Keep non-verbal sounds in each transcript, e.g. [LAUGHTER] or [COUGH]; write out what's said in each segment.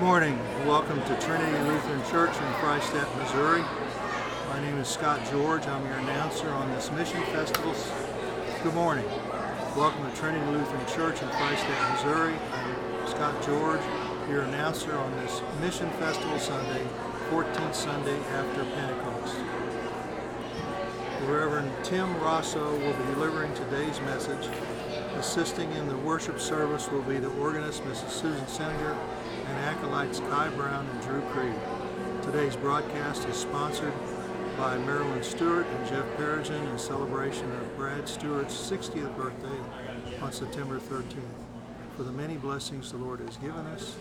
Good morning. Welcome to Trinity Lutheran Church in Freistatt, Missouri. My name is Scott George. I'm your announcer on this Mission Festival. Good morning. Welcome to Trinity Lutheran Church in Freistatt, Missouri. I'm Scott George, your announcer on this Mission Festival Sunday, 14th Sunday after Pentecost. The Reverend Tim Rossow will be delivering today's message. Assisting in the worship service will be the organist Mrs. Susan Senator and acolytes Kai Brown and Drew Creed. Today's broadcast is sponsored by Marilyn Stewart and Jeff Perigin in celebration of Brad Stewart's 60th birthday on September 13th. For the many blessings the Lord has given us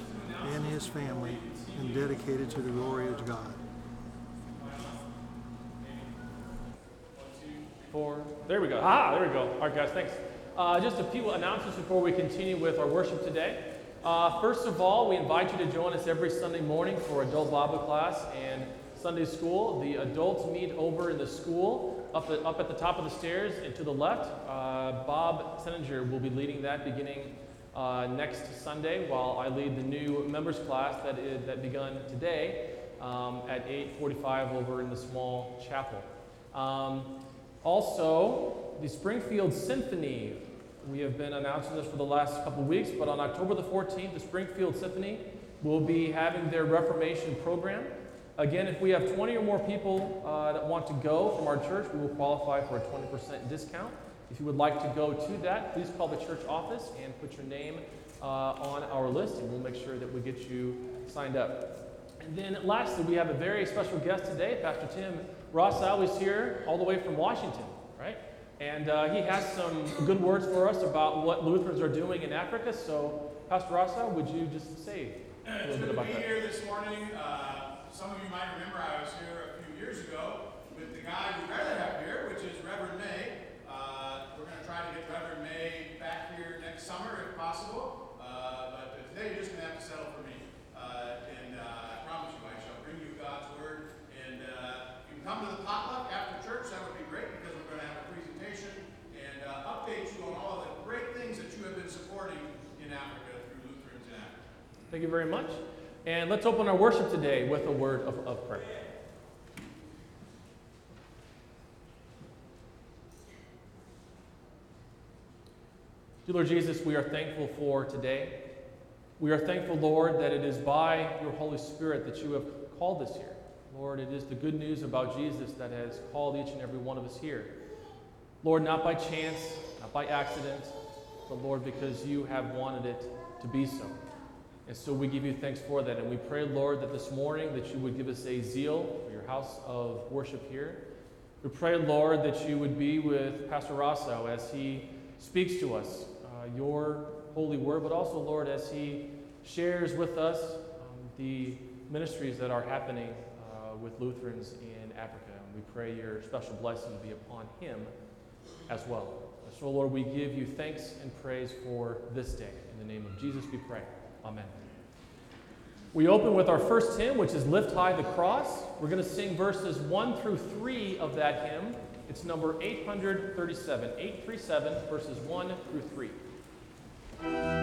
and his family and dedicated to the glory of God. Four. There we go. Ah, there we go. All right, guys, thanks. Uh, just a few announcements before we continue with our worship today. Uh, first of all, we invite you to join us every Sunday morning for adult Bible class and Sunday school. The adults meet over in the school, up, the, up at the top of the stairs and to the left. Uh, Bob Seninger will be leading that beginning uh, next Sunday, while I lead the new members class that is that begun today um, at 8:45 over in the small chapel. Um, also, the Springfield Symphony we have been announcing this for the last couple weeks, but on October the 14th, the Springfield Symphony will be having their Reformation program. Again, if we have 20 or more people uh, that want to go from our church, we will qualify for a 20% discount. If you would like to go to that, please call the church office and put your name uh, on our list, and we'll make sure that we get you signed up. And then lastly, we have a very special guest today. Pastor Tim Rossow is here all the way from Washington? And uh, he has some good words for us about what Lutherans are doing in Africa. So, Pastor Rossow, would you just say a little bit about to be that? here this morning. Uh, some of you might remember I was here a few years ago with the guy we'd rather have here, which is Reverend May. Uh, we're going to try to get Reverend May back here next summer if possible. Uh, but today you're just going to have to settle for me. Uh, and uh, I promise you, I shall bring you God's word. And uh, you can come to the potluck after church. That would be great because we're going to have a presentation and uh, update you on all of the great things that you have been supporting in Africa through Lutherans in Africa. Thank you very much. And let's open our worship today with a word of, of prayer. Dear Lord Jesus, we are thankful for today. We are thankful, Lord, that it is by your Holy Spirit that you have called us here. Lord, it is the good news about Jesus that has called each and every one of us here. Lord, not by chance, not by accident, but Lord, because you have wanted it to be so. And so we give you thanks for that. And we pray, Lord, that this morning that you would give us a zeal for your house of worship here. We pray, Lord, that you would be with Pastor Rossow as he speaks to us uh, your holy word, but also, Lord, as he shares with us um, the ministries that are happening uh, with Lutherans in Africa. And we pray your special blessing be upon him as well. So, Lord, we give you thanks and praise for this day. In the name of Jesus, we pray. Amen. We open with our first hymn, which is Lift High the Cross. We're going to sing verses 1 through 3 of that hymn. It's number 837, 837, verses 1 through 3.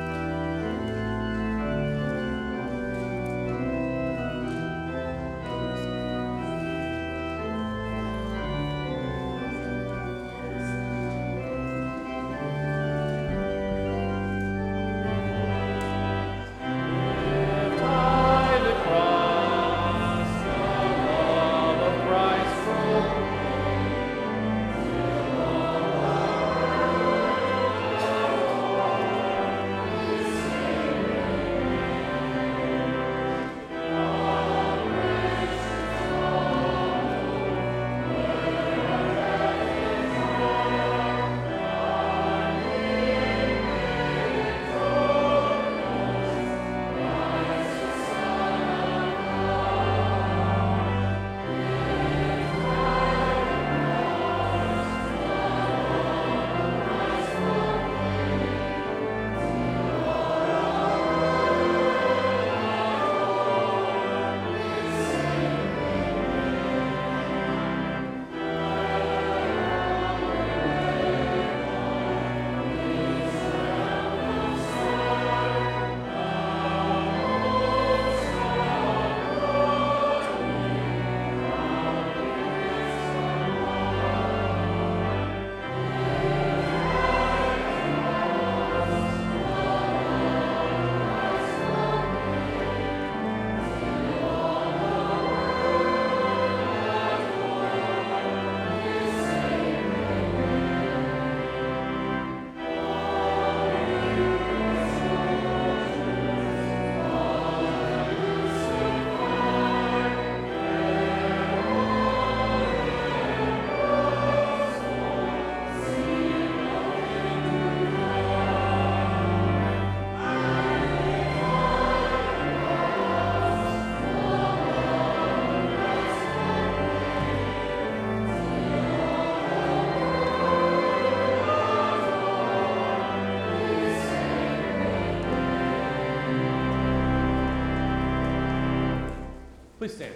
Please stand.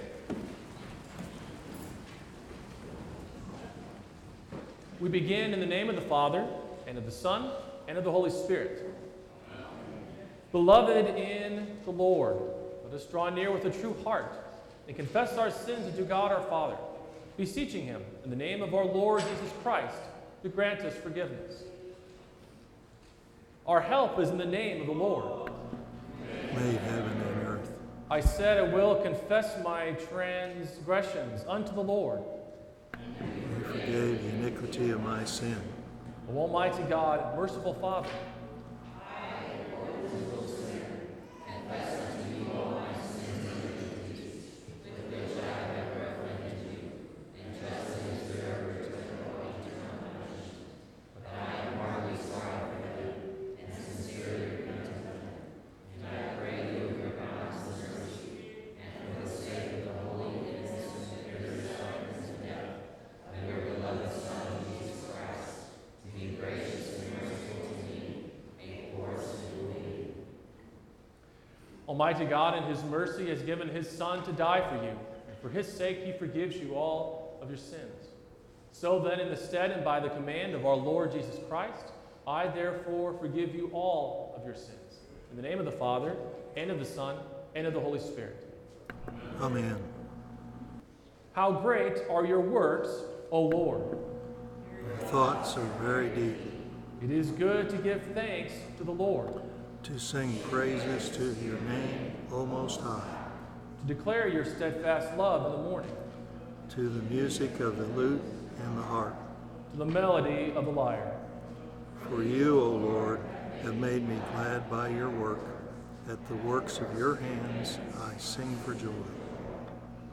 We begin in the name of the Father, and of the Son, and of the Holy Spirit. Beloved in the Lord, let us draw near with a true heart and confess our sins unto God our Father, beseeching Him in the name of our Lord Jesus Christ to grant us forgiveness. Our help is in the name of the Lord. Made heaven. I said, I will confess my transgressions unto the Lord. You forgave the iniquity of my sin. O Almighty God, merciful Father, Almighty God, in His mercy, has given His Son to die for you, and for His sake He forgives you all of your sins. So then, in the stead and by the command of our Lord Jesus Christ, I therefore forgive you all of your sins. In the name of the Father, and of the Son, and of the Holy Spirit. Amen. How great are your works, O Lord! Your thoughts are very deep. It is good to give thanks to the Lord, To sing praises to your name, O Most High. to declare your steadfast love in the morning, To the music of the lute and the harp. to the melody of the lyre. For you, O Lord, have made me glad by your work. At the works of your hands I sing for joy.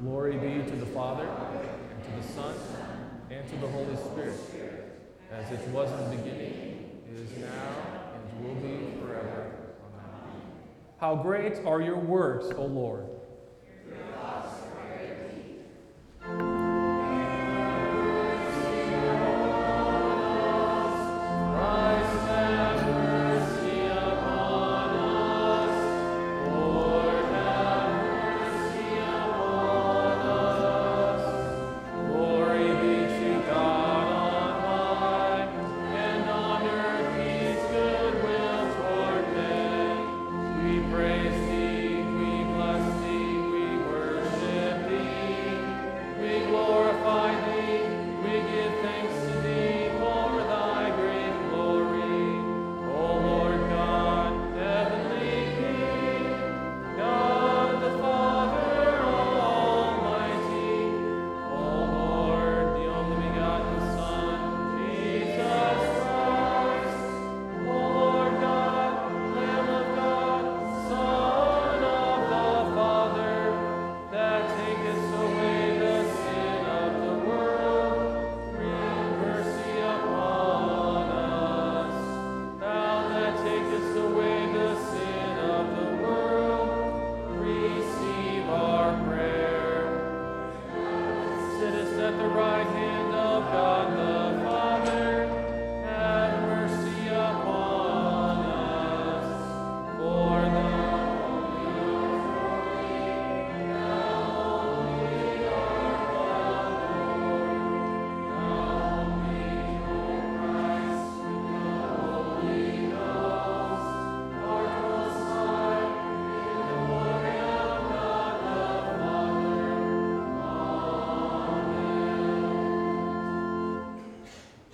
Glory be to the Father, and to the Son, and to the Holy Spirit, as it was in the beginning, is now, and will be forever. How great are your works, O Lord!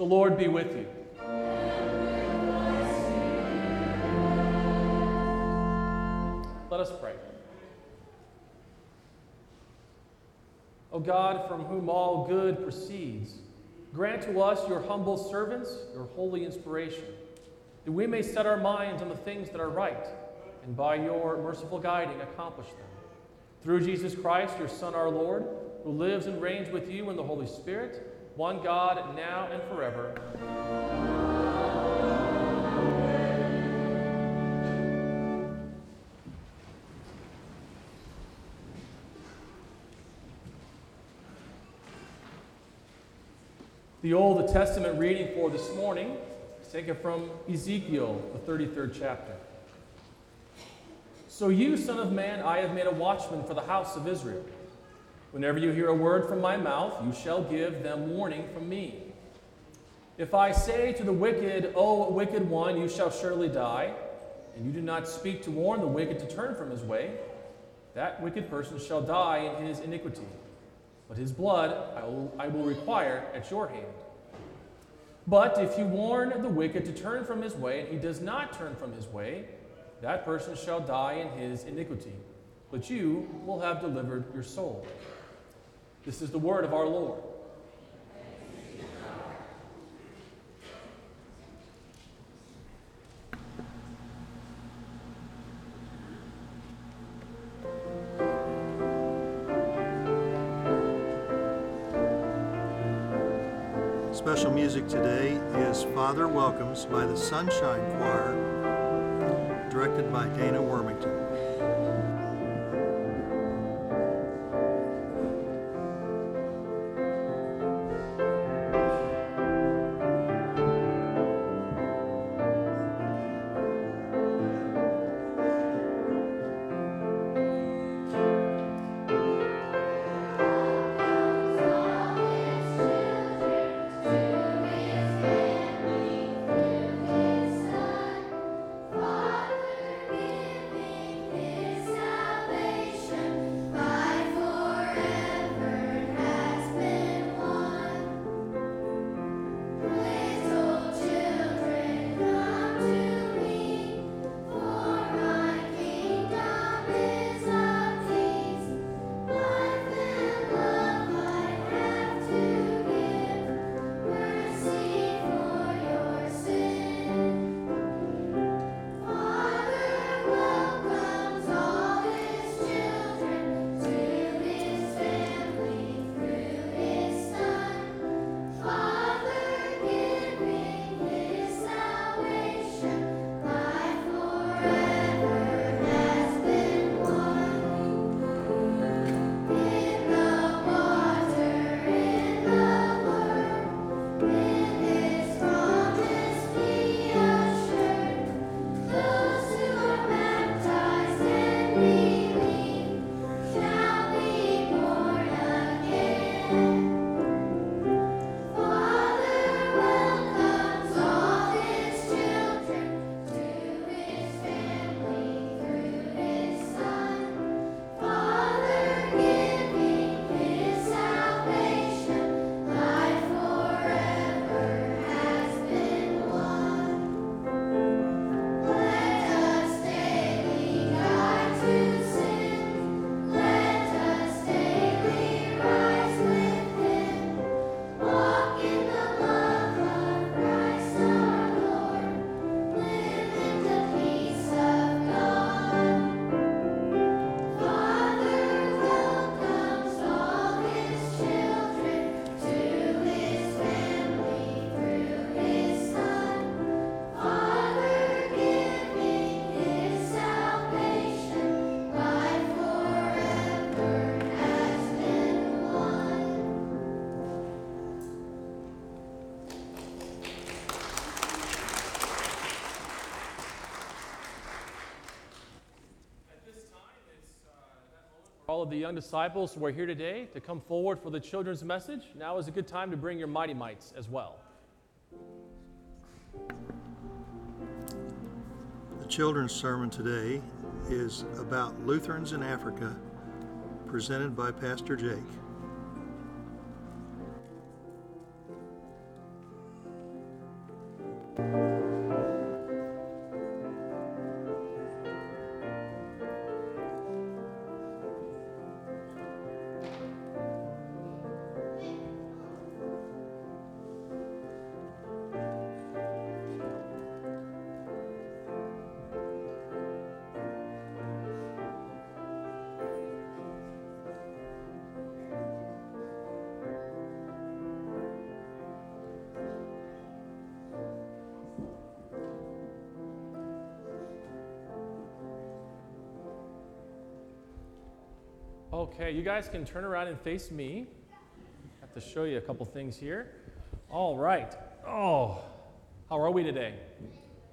The Lord be with you. Let us pray. O God, from whom all good proceeds, grant to us, your humble servants, your holy inspiration, that we may set our minds on the things that are right, and by your merciful guiding accomplish them. Through Jesus Christ, your Son, our Lord, who lives and reigns with you in the Holy Spirit, one God, now and forever. The Old Testament reading for this morning is taken from Ezekiel, the 33rd chapter. So, you, Son of Man, I have made a watchman for the house of Israel. Whenever you hear a word from my mouth, you shall give them warning from me. If I say to the wicked, O wicked one, you shall surely die, and you do not speak to warn the wicked to turn from his way, that wicked person shall die in his iniquity. But his blood I will, I will require at your hand. But if you warn the wicked to turn from his way, and he does not turn from his way, that person shall die in his iniquity. But you will have delivered your soul. This is the word of our Lord. Special music today is Father Welcomes by the Sunshine Choir, directed by Dana Wormington. Of the young disciples who are here today to come forward for the children's message. Now is a good time to bring your mighty mites as well. The children's sermon today is about Lutherans in Africa, presented by Pastor Jake. Okay, you guys can turn around and face me. I have to show you a couple things here. All right. Oh, how are we today?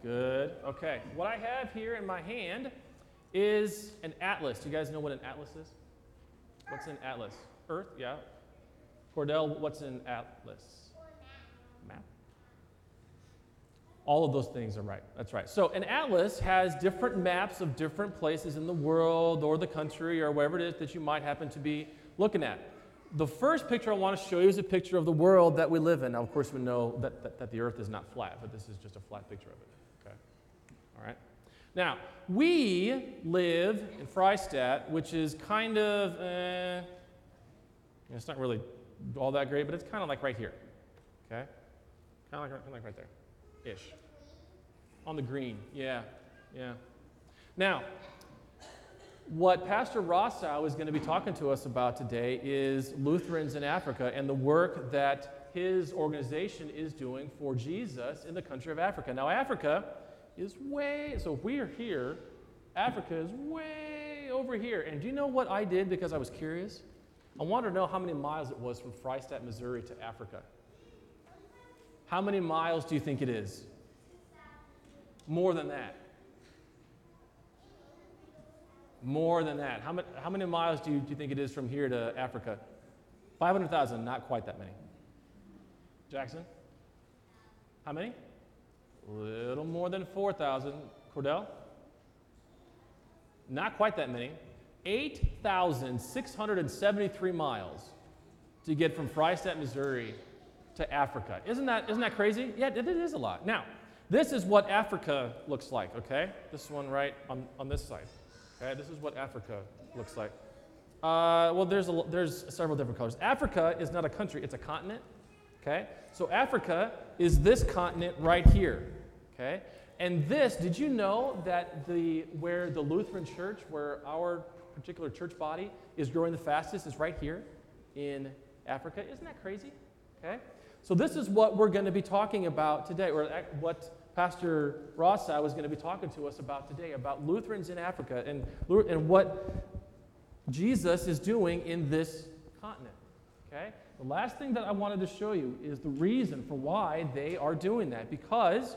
Good. Okay. What I have here in my hand is an atlas. Do you guys know what an atlas is? What's an atlas? Earth, yeah. Cordell, what's an atlas? All of those things are right. That's right. So an atlas has different maps of different places in the world or the country or wherever it is that you might happen to be looking at. The first picture I want to show you is a picture of the world that we live in. Now, of course, we know that, that, that the earth is not flat, but this is just a flat picture of it. Okay? All right? Now, we live in Freistatt, which is kind of, eh, it's not really all that great, but it's kind of like right here. Okay? Kind of like, kind of like right there ish. On the green, yeah, yeah. Now, what Pastor Rossow is going to be talking to us about today is Lutherans in Africa and the work that his organization is doing for Jesus in the country of Africa. Now, Africa is way, so if we are here, Africa is way over here. And do you know what I did because I was curious? I wanted to know how many miles it was from Freistatt, Missouri to Africa. How many miles do you think it is? More than that. More than that. How many, how many miles do you, do you think it is from here to Africa? 500,000, not quite that many. Jackson? How many? A little more than 4,000. Cordell? Not quite that many. 8,673 miles to get from Freistatt, Missouri to Africa. Isn't that, isn't that crazy? Yeah, it is a lot. Now, this is what Africa looks like, okay? This one right on, on this side. Okay, this is what Africa looks like. Uh, well, there's, a, there's several different colors. Africa is not a country, it's a continent. Okay? So Africa is this continent right here. Okay? And this, did you know that the where the Lutheran Church, where our particular church body is growing the fastest, is right here in Africa? Isn't that crazy? Okay? So this is what we're going to be talking about today, or what Pastor Rossow was going to be talking to us about today, about Lutherans in Africa and, and what Jesus is doing in this continent. Okay? The last thing that I wanted to show you is the reason for why they are doing that. Because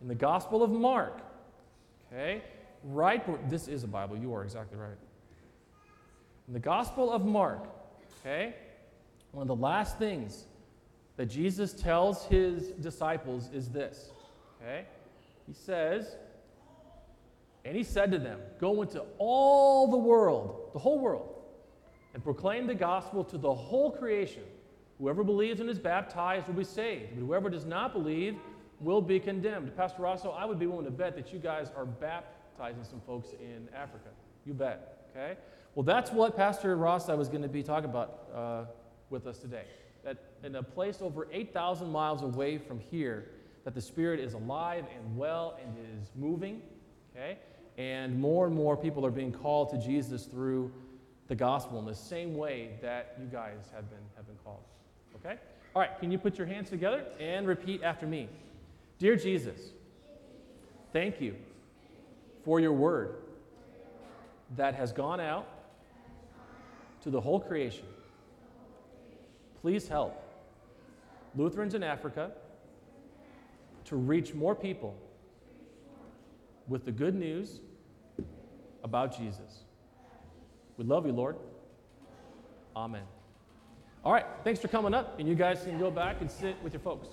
in the Gospel of Mark, okay, right, this is a Bible, you are exactly right. In the Gospel of Mark, okay, one of the last things that Jesus tells his disciples is this, okay? He says, and he said to them, Go into all the world, the whole world, and proclaim the gospel to the whole creation. Whoever believes and is baptized will be saved, but whoever does not believe will be condemned. Pastor Rossow, I would be willing to bet that you guys are baptizing some folks in Africa. You bet, okay? Well, that's what Pastor Rossow was going to be talking about uh, with us today. That in a place over 8,000 miles away from here, that the Spirit is alive and well and is moving, okay? And more and more people are being called to Jesus through the gospel in the same way that you guys have been, have been called. Okay? All right, can you put your hands together and repeat after me? Dear Jesus, thank you for your word that has gone out to the whole creation. Please help Lutherans in Africa to reach more people with the good news about Jesus. We love you, Lord. Amen. All right, thanks for coming up, and you guys can go back and sit with your folks.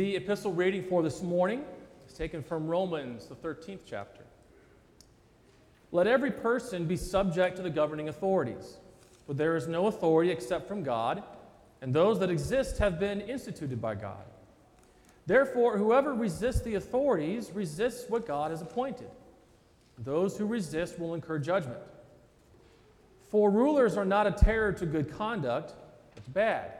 The epistle reading for this morning is taken from Romans, the 13th chapter. Let every person be subject to the governing authorities, for there is no authority except from God, and those that exist have been instituted by God. Therefore, whoever resists the authorities resists what God has appointed. Those who resist will incur judgment. For rulers are not a terror to good conduct, it's bad.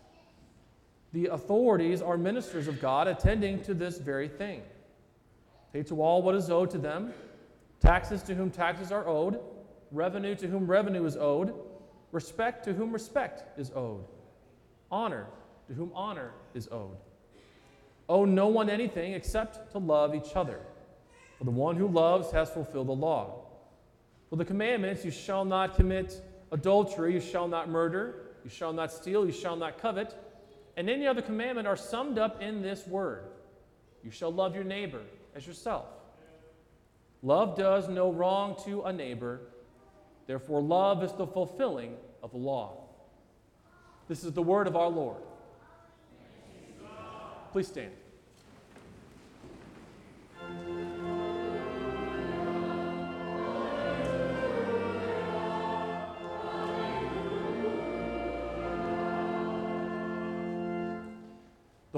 The authorities are ministers of God, attending to this very thing. Pay to all what is owed to them taxes to whom taxes are owed, revenue to whom revenue is owed, respect to whom respect is owed, honor to whom honor is owed. Owe no one anything except to love each other. For the one who loves has fulfilled the law. For the commandments, you shall not commit adultery, you shall not murder, you shall not steal, you shall not covet, and any other commandment are summed up in this word You shall love your neighbor as yourself. Love does no wrong to a neighbor. Therefore, love is the fulfilling of the law. This is the word of our Lord. Please stand.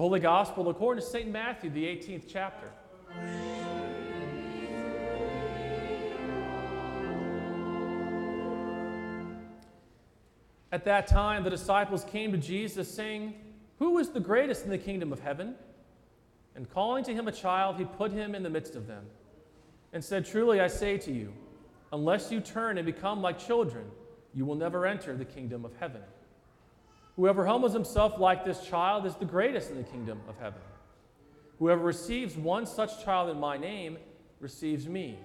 Holy Gospel according to St. Matthew, the 18th chapter. At that time, the disciples came to Jesus, saying, Who is the greatest in the kingdom of heaven? And calling to him a child, he put him in the midst of them, and said, Truly I say to you, unless you turn and become like children, you will never enter the kingdom of heaven. Whoever humbles himself like this child is the greatest in the kingdom of heaven. Whoever receives one such child in my name receives me.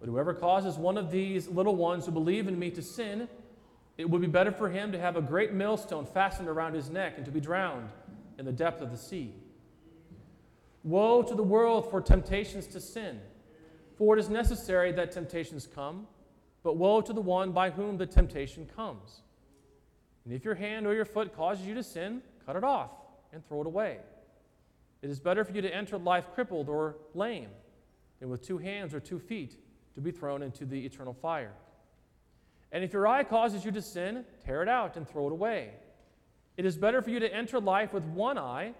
But whoever causes one of these little ones who believe in me to sin, it would be better for him to have a great millstone fastened around his neck and to be drowned in the depth of the sea. Woe to the world for temptations to sin, for it is necessary that temptations come, but woe to the one by whom the temptation comes. And if your hand or your foot causes you to sin, cut it off and throw it away. It is better for you to enter life crippled or lame than with two hands or two feet to be thrown into the eternal fire. And if your eye causes you to sin, tear it out and throw it away. It is better for you to enter life with one eye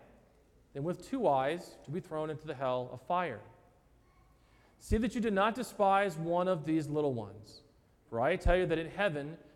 than with two eyes to be thrown into the hell of fire. See that you do not despise one of these little ones. For I tell you that in heaven,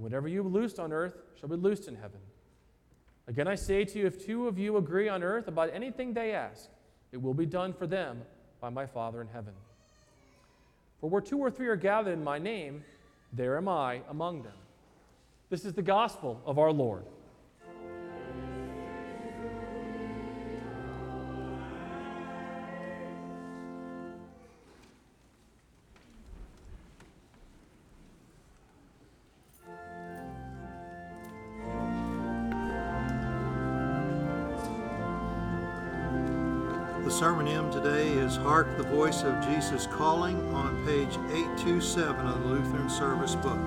and whatever you loose on earth shall be loosed in heaven. Again I say to you, if two of you agree on earth about anything they ask, it will be done for them by my Father in heaven. For where two or three are gathered in my name, there am I among them. This is the gospel of our Lord. Is Hark the Voice of Jesus Calling on page 827 of the Lutheran Service Book.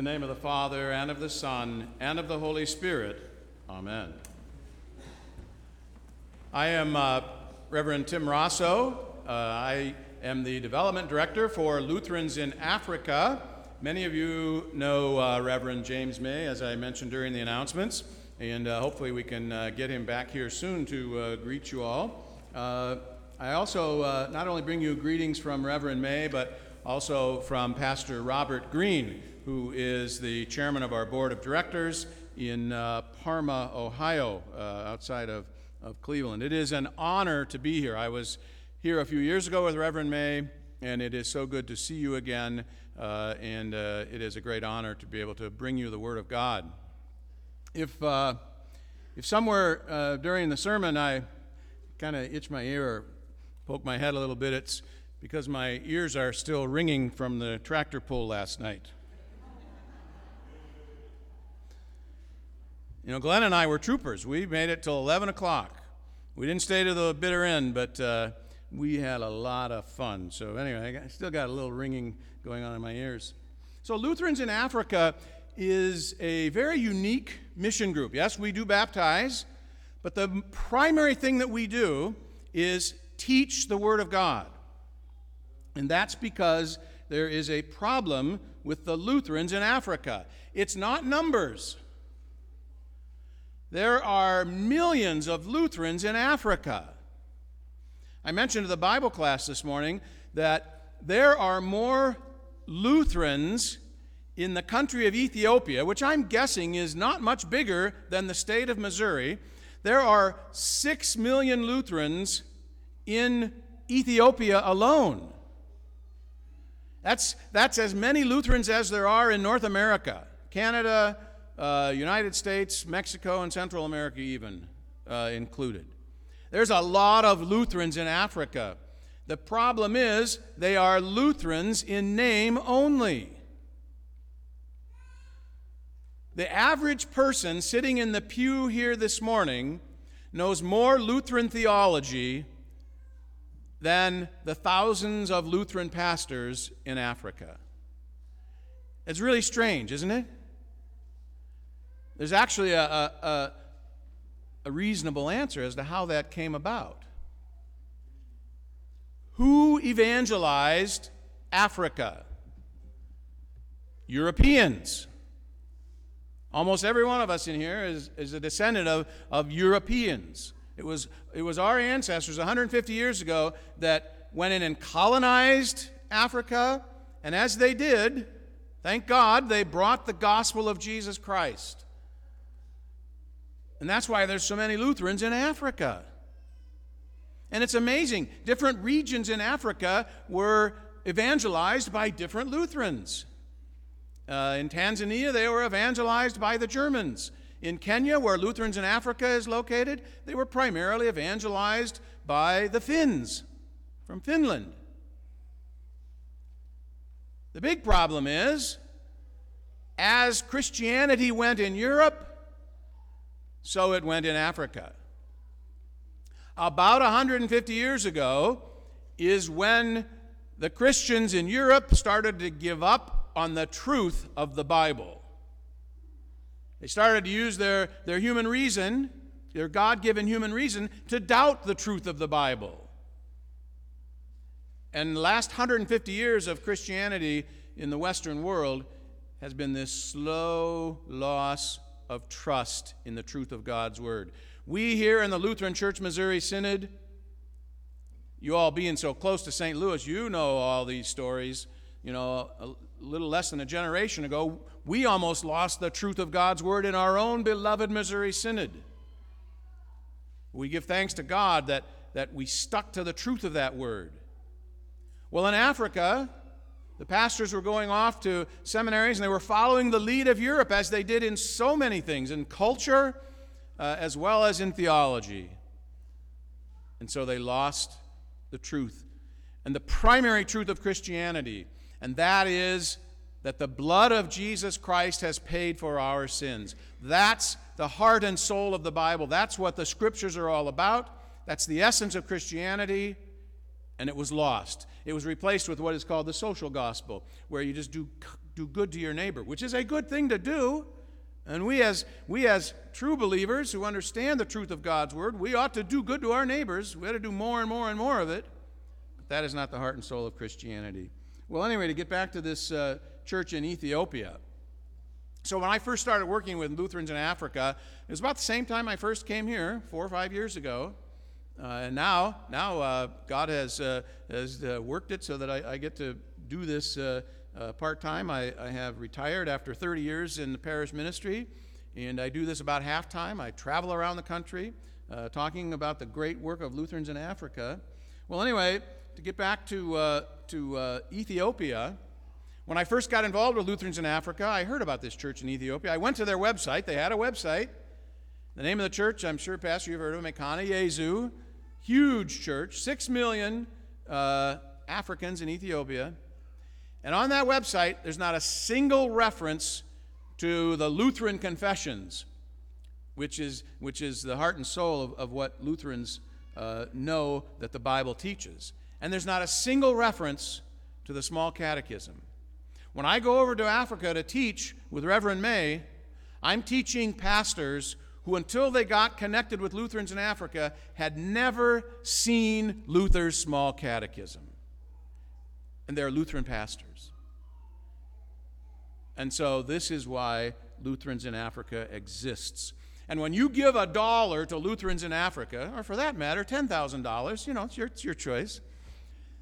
The name of the Father, and of the Son, and of the Holy Spirit. Amen. I am uh, Reverend Tim Rossow. Uh, I am the Development Director for Lutherans in Africa. Many of you know uh, Reverend James May, as I mentioned during the announcements, and uh, hopefully we can uh, get him back here soon to uh, greet you all. I also not only bring you greetings from Reverend May, but also from Pastor Robert Green, who is the chairman of our board of directors in uh, Parma, Ohio, uh, outside of, of Cleveland. It is an honor to be here. I was here a few years ago with Reverend May, and it is so good to see you again. Uh, and uh, it is a great honor to be able to bring you the Word of God. If, uh, if somewhere uh, during the sermon I kind of itch my ear or poke my head a little bit, it's because my ears are still ringing from the tractor pull last night. You know, Glenn and I were troopers. We made it till 11 o'clock. We didn't stay to the bitter end, but uh, we had a lot of fun. So, anyway, I still got a little ringing going on in my ears. So, Lutherans in Africa is a very unique mission group. Yes, we do baptize, but the primary thing that we do is teach the Word of God. And that's because there is a problem with the Lutherans in Africa. It's not numbers. There are millions of Lutherans in Africa. I mentioned to the Bible class this morning that there are more Lutherans in the country of Ethiopia, which I'm guessing is not much bigger than the state of Missouri. There are six million Lutherans in Ethiopia alone. That's, that's as many Lutherans as there are in North America. Canada, uh, United States, Mexico, and Central America, even uh, included. There's a lot of Lutherans in Africa. The problem is they are Lutherans in name only. The average person sitting in the pew here this morning knows more Lutheran theology than the thousands of Lutheran pastors in Africa. It's really strange, isn't it? There's actually a, a, a, reasonable answer as to how that came about. Who evangelized Africa? Europeans. Almost every one of us in here is, is a descendant of, of Europeans. It was, it was our ancestors 150 years ago that went in and colonized Africa, and as they did, thank God, they brought the gospel of Jesus Christ. And that's why there's so many Lutherans in Africa. And it's amazing. Different regions in Africa were evangelized by different Lutherans. Uh, in Tanzania, they were evangelized by the Germans. In Kenya, where Lutherans in Africa is located, they were primarily evangelized by the Finns from Finland. The big problem is, as Christianity went in Europe, so it went in Africa. About 150 years ago is when the Christians in Europe started to give up on the truth of the Bible. They started to use their, their human reason, their God given human reason, to doubt the truth of the Bible. And the last 150 years of Christianity in the Western world has been this slow loss of trust in the truth of God's Word. We here in the Lutheran Church Missouri Synod, you all being so close to St. Louis, you know all these stories. You know, a little less than a generation ago, we almost lost the truth of God's Word in our own beloved Missouri Synod. We give thanks to God that, that we stuck to the truth of that Word. Well, in Africa, the pastors were going off to seminaries and they were following the lead of Europe as they did in so many things, in culture uh, as well as in theology. And so they lost the truth and the primary truth of Christianity, and that is that the blood of Jesus Christ has paid for our sins. That's the heart and soul of the Bible. That's what the scriptures are all about. That's the essence of Christianity. And it was lost. It was replaced with what is called the social gospel, where you just do, do good to your neighbor, which is a good thing to do. And we as, we as true believers who understand the truth of God's word, we ought to do good to our neighbors. We ought to do more and more and more of it. But that is not the heart and soul of Christianity. Well, anyway, to get back to this uh, church in Ethiopia. So when I first started working with Lutherans in Africa, it was about the same time I first came here, four or five years ago. Uh, and now, now uh, God has, uh, has uh, worked it so that I, I, get to do this uh, uh, part time. I, I, have retired after 30 years in the parish ministry, and I do this about half time. I travel around the country talking about the great work of Lutherans in Africa. Well, anyway, to get back to, to Ethiopia, when I first got involved with Lutherans in Africa, I heard about this church in Ethiopia. I went to their website. They had a website. The name of the church, I'm sure, Pastor, you've heard of Mekane Yezu. Huge church, six million uh, Africans in Ethiopia. And on that website, there's not a single reference to the Lutheran confessions, which is, which is the heart and soul of, of what Lutherans uh, know that the Bible teaches. And there's not a single reference to the small catechism. When I go over to Africa to teach with Reverend May, I'm teaching pastors who, until they got connected with Lutherans in Africa, had never seen Luther's small catechism. And they're Lutheran pastors. And so, this is why Lutherans in Africa exists. And when you give a dollar to Lutherans in Africa, or for that matter, $10,000, you know, it's your, it's your choice,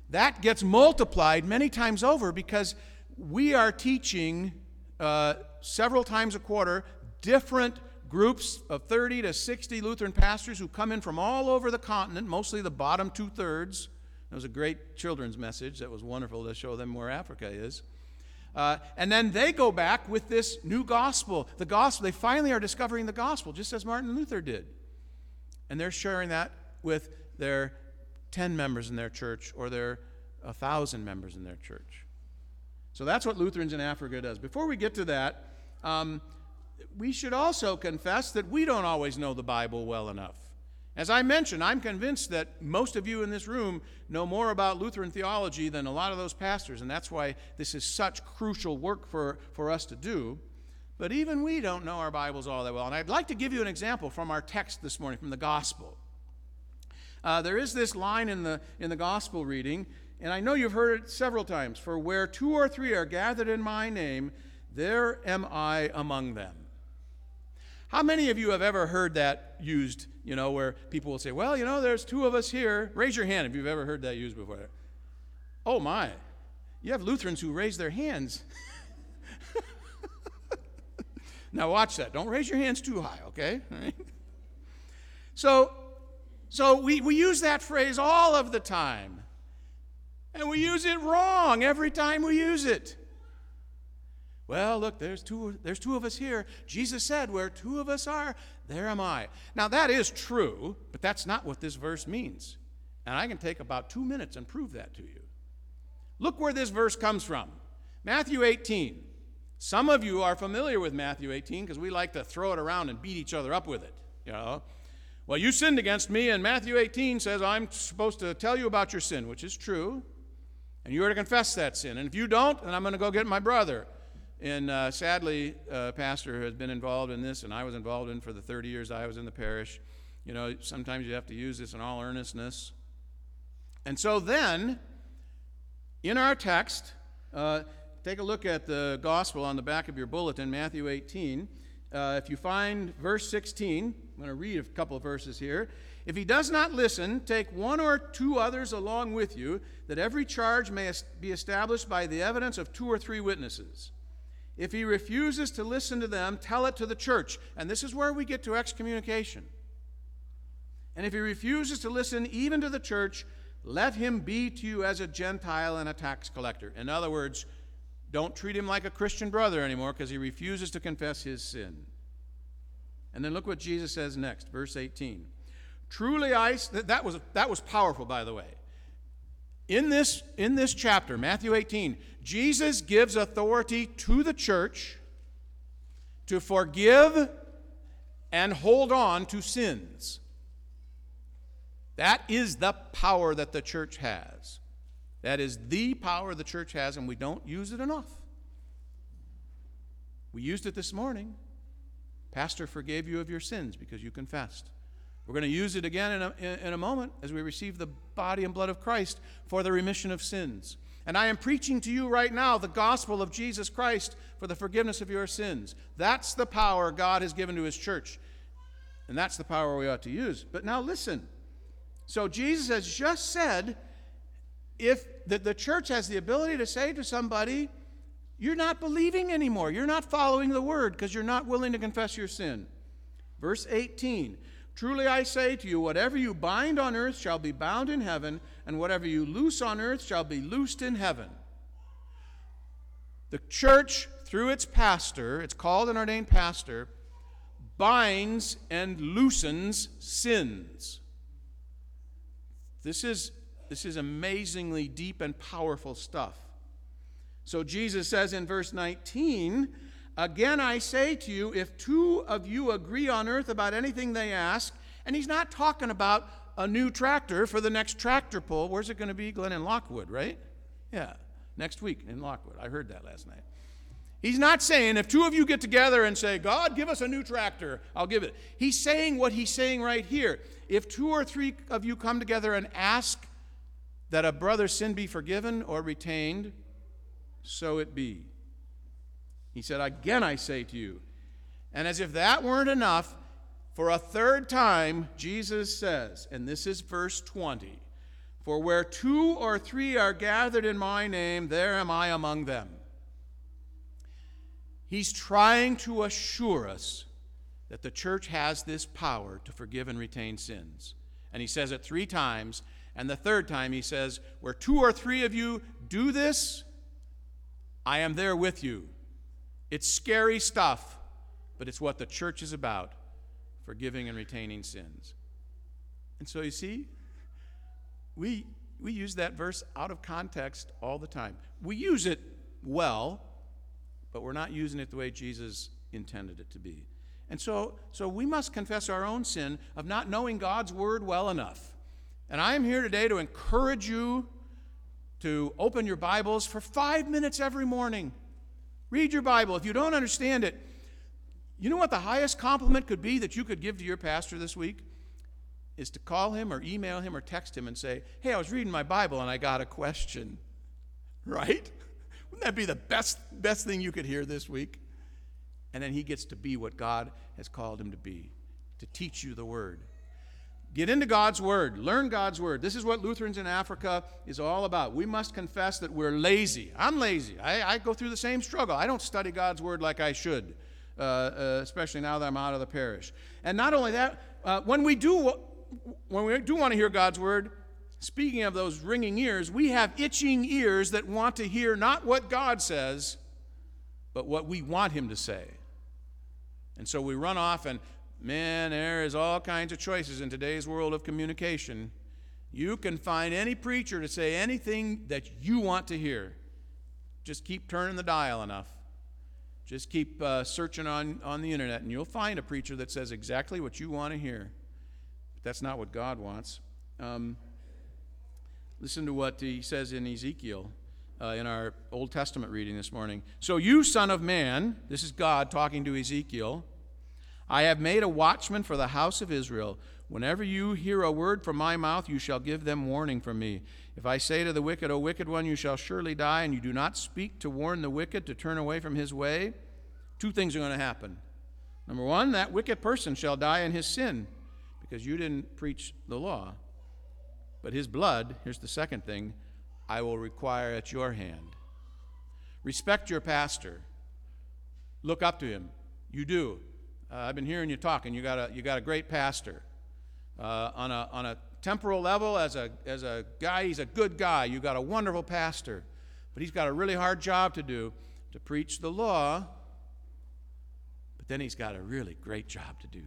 that gets multiplied many times over because we are teaching uh, several times a quarter different groups of 30 to 60 Lutheran pastors who come in from all over the continent, mostly the bottom two thirds. It was a great children's message that was wonderful to show them where Africa is. Uh, and then they go back with this new gospel. The gospel, they finally are discovering the gospel, just as Martin Luther did. And they're sharing that with their 10 members in their church or their 1,000 members in their church. So that's what Lutherans in Africa does. Before we get to that, um, we should also confess that we don't always know the Bible well enough. As I mentioned, I'm convinced that most of you in this room know more about Lutheran theology than a lot of those pastors, and that's why this is such crucial work for, for us to do. But even we don't know our Bibles all that well. And I'd like to give you an example from our text this morning, from the Gospel. Uh, there is this line in the, in the Gospel reading and I know you've heard it several times for where two or three are gathered in my name, there am I among them. How many of you have ever heard that used, you know, where people will say, well, you know, there's two of us here? Raise your hand if you've ever heard that used before. Oh, my. You have Lutherans who raise their hands. [LAUGHS] now, watch that. Don't raise your hands too high, okay? [LAUGHS] So, so we, we use that phrase all of the time. And we use it wrong every time we use it. Well, look, there's two, there's two of us here. Jesus said, Where two of us are, there am I. Now, that is true, but that's not what this verse means. And I can take about two minutes and prove that to you. Look where this verse comes from Matthew 18. Some of you are familiar with Matthew 18 because we like to throw it around and beat each other up with it. You know? Well, you sinned against me, and Matthew 18 says I'm supposed to tell you about your sin, which is true. And you are to confess that sin. And if you don't, then I'm going to go get my brother. And uh, sadly, uh, Pastor has been involved in this, and I was involved in for the 30 years I was in the parish. You know, sometimes you have to use this in all earnestness. And so then, in our text, uh, take a look at the gospel on the back of your bulletin, Matthew 18. Uh, if you find verse 16, I'm going to read a couple of verses here. If he does not listen, take one or two others along with you, that every charge may be established by the evidence of two or three witnesses. If he refuses to listen to them, tell it to the church. And this is where we get to excommunication. And if he refuses to listen even to the church, let him be to you as a Gentile and a tax collector. In other words, don't treat him like a Christian brother anymore because he refuses to confess his sin. And then look what Jesus says next, verse 18. Truly I that was that was powerful by the way. In this in this chapter, Matthew 18, Jesus gives authority to the church to forgive and hold on to sins. That is the power that the church has. That is the power the church has, and we don't use it enough. We used it this morning. Pastor forgave you of your sins because you confessed. We're going to use it again in a, in a moment as we receive the body and blood of Christ for the remission of sins. And I am preaching to you right now the gospel of Jesus Christ for the forgiveness of your sins. That's the power God has given to his church. And that's the power we ought to use. But now listen. So Jesus has just said if the, the church has the ability to say to somebody, you're not believing anymore. You're not following the word because you're not willing to confess your sin. Verse 18 Truly I say to you, whatever you bind on earth shall be bound in heaven, and whatever you loose on earth shall be loosed in heaven. The church, through its pastor, it's called an ordained pastor, binds and loosens sins. This is, this is amazingly deep and powerful stuff. So Jesus says in verse 19, Again I say to you, if two of you agree on earth about anything they ask, and he's not talking about a new tractor for the next tractor pull. Where's it going to be? Glen and Lockwood, right? Yeah, next week in Lockwood. I heard that last night. He's not saying if two of you get together and say, God, give us a new tractor, I'll give it. He's saying what he's saying right here. If two or three of you come together and ask that a brother's sin be forgiven or retained, so it be. He said, Again I say to you. And as if that weren't enough, for a third time, Jesus says, and this is verse 20 For where two or three are gathered in my name, there am I among them. He's trying to assure us that the church has this power to forgive and retain sins. And he says it three times. And the third time he says, Where two or three of you do this, I am there with you. It's scary stuff, but it's what the church is about forgiving and retaining sins. And so you see, we, we use that verse out of context all the time. We use it well, but we're not using it the way Jesus intended it to be. And so, so we must confess our own sin of not knowing God's word well enough. And I am here today to encourage you to open your Bibles for five minutes every morning. Read your Bible. If you don't understand it, you know what the highest compliment could be that you could give to your pastor this week? Is to call him or email him or text him and say, Hey, I was reading my Bible and I got a question. [LAUGHS] Right? Wouldn't that be the best, best thing you could hear this week? And then he gets to be what God has called him to be, to teach you the Word. Get into God's Word. Learn God's Word. This is what Lutherans in Africa is all about. We must confess that we're lazy. I'm lazy. I, I go through the same struggle. I don't study God's Word like I should, uh, uh, especially now that I'm out of the parish. And not only that, uh, when we do when we do want to hear God's Word, speaking of those ringing ears, we have itching ears that want to hear not what God says, but what we want Him to say. And so we run off and Man, there is all kinds of choices in today's world of communication. You can find any preacher to say anything that you want to hear. Just keep turning the dial enough. Just keep uh, searching on, on the internet, and you'll find a preacher that says exactly what you want to hear. But that's not what God wants. Um, listen to what he says in Ezekiel uh, in our Old Testament reading this morning. So, you, son of man, this is God talking to Ezekiel. I have made a watchman for the house of Israel. Whenever you hear a word from my mouth, you shall give them warning from me. If I say to the wicked, O wicked one, you shall surely die, and you do not speak to warn the wicked to turn away from his way, two things are going to happen. Number one, that wicked person shall die in his sin because you didn't preach the law. But his blood, here's the second thing, I will require at your hand. Respect your pastor. Look up to him. You do. Uh, I've been hearing you talking. You got a, you got a great pastor. Uh, on, a, on a temporal level, as a, as a guy, he's a good guy. You got a wonderful pastor. But he's got a really hard job to do to preach the law. But then he's got a really great job to do.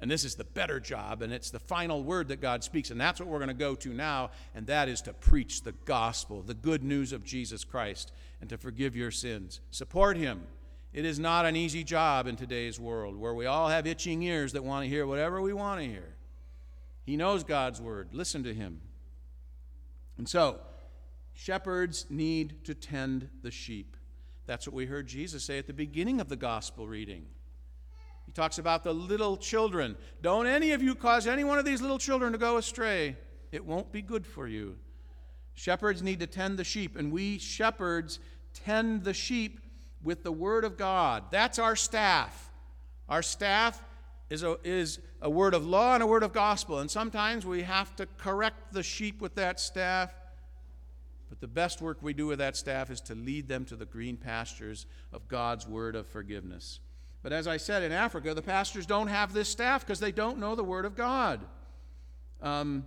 And this is the better job, and it's the final word that God speaks. And that's what we're going to go to now, and that is to preach the gospel, the good news of Jesus Christ, and to forgive your sins. Support him. It is not an easy job in today's world where we all have itching ears that want to hear whatever we want to hear. He knows God's word. Listen to him. And so, shepherds need to tend the sheep. That's what we heard Jesus say at the beginning of the gospel reading. He talks about the little children. Don't any of you cause any one of these little children to go astray. It won't be good for you. Shepherds need to tend the sheep, and we shepherds tend the sheep with the word of God. That's our staff. Our staff is a, is a word of law and a word of gospel, and sometimes we have to correct the sheep with that staff. But the best work we do with that staff is to lead them to the green pastures of God's word of forgiveness. But as I said, in Africa, the pastors don't have this staff because they don't know the Word of God. Um,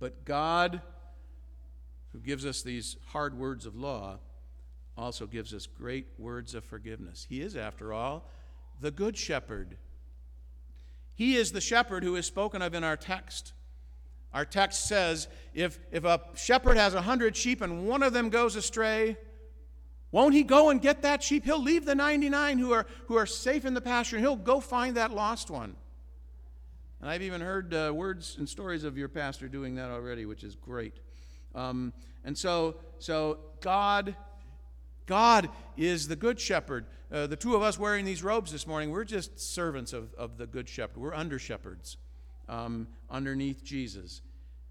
but God, who gives us these hard words of law, also gives us great words of forgiveness. He is, after all, the Good Shepherd. He is the shepherd who is spoken of in our text. Our text says if, if a shepherd has a hundred sheep and one of them goes astray, won't he go and get that sheep? He'll leave the 99 who are, who are safe in the pasture and he'll go find that lost one. And I've even heard uh, words and stories of your pastor doing that already, which is great. Um, and so, so God, God is the good shepherd. Uh, the two of us wearing these robes this morning, we're just servants of, of the good shepherd. We're under shepherds um, underneath Jesus.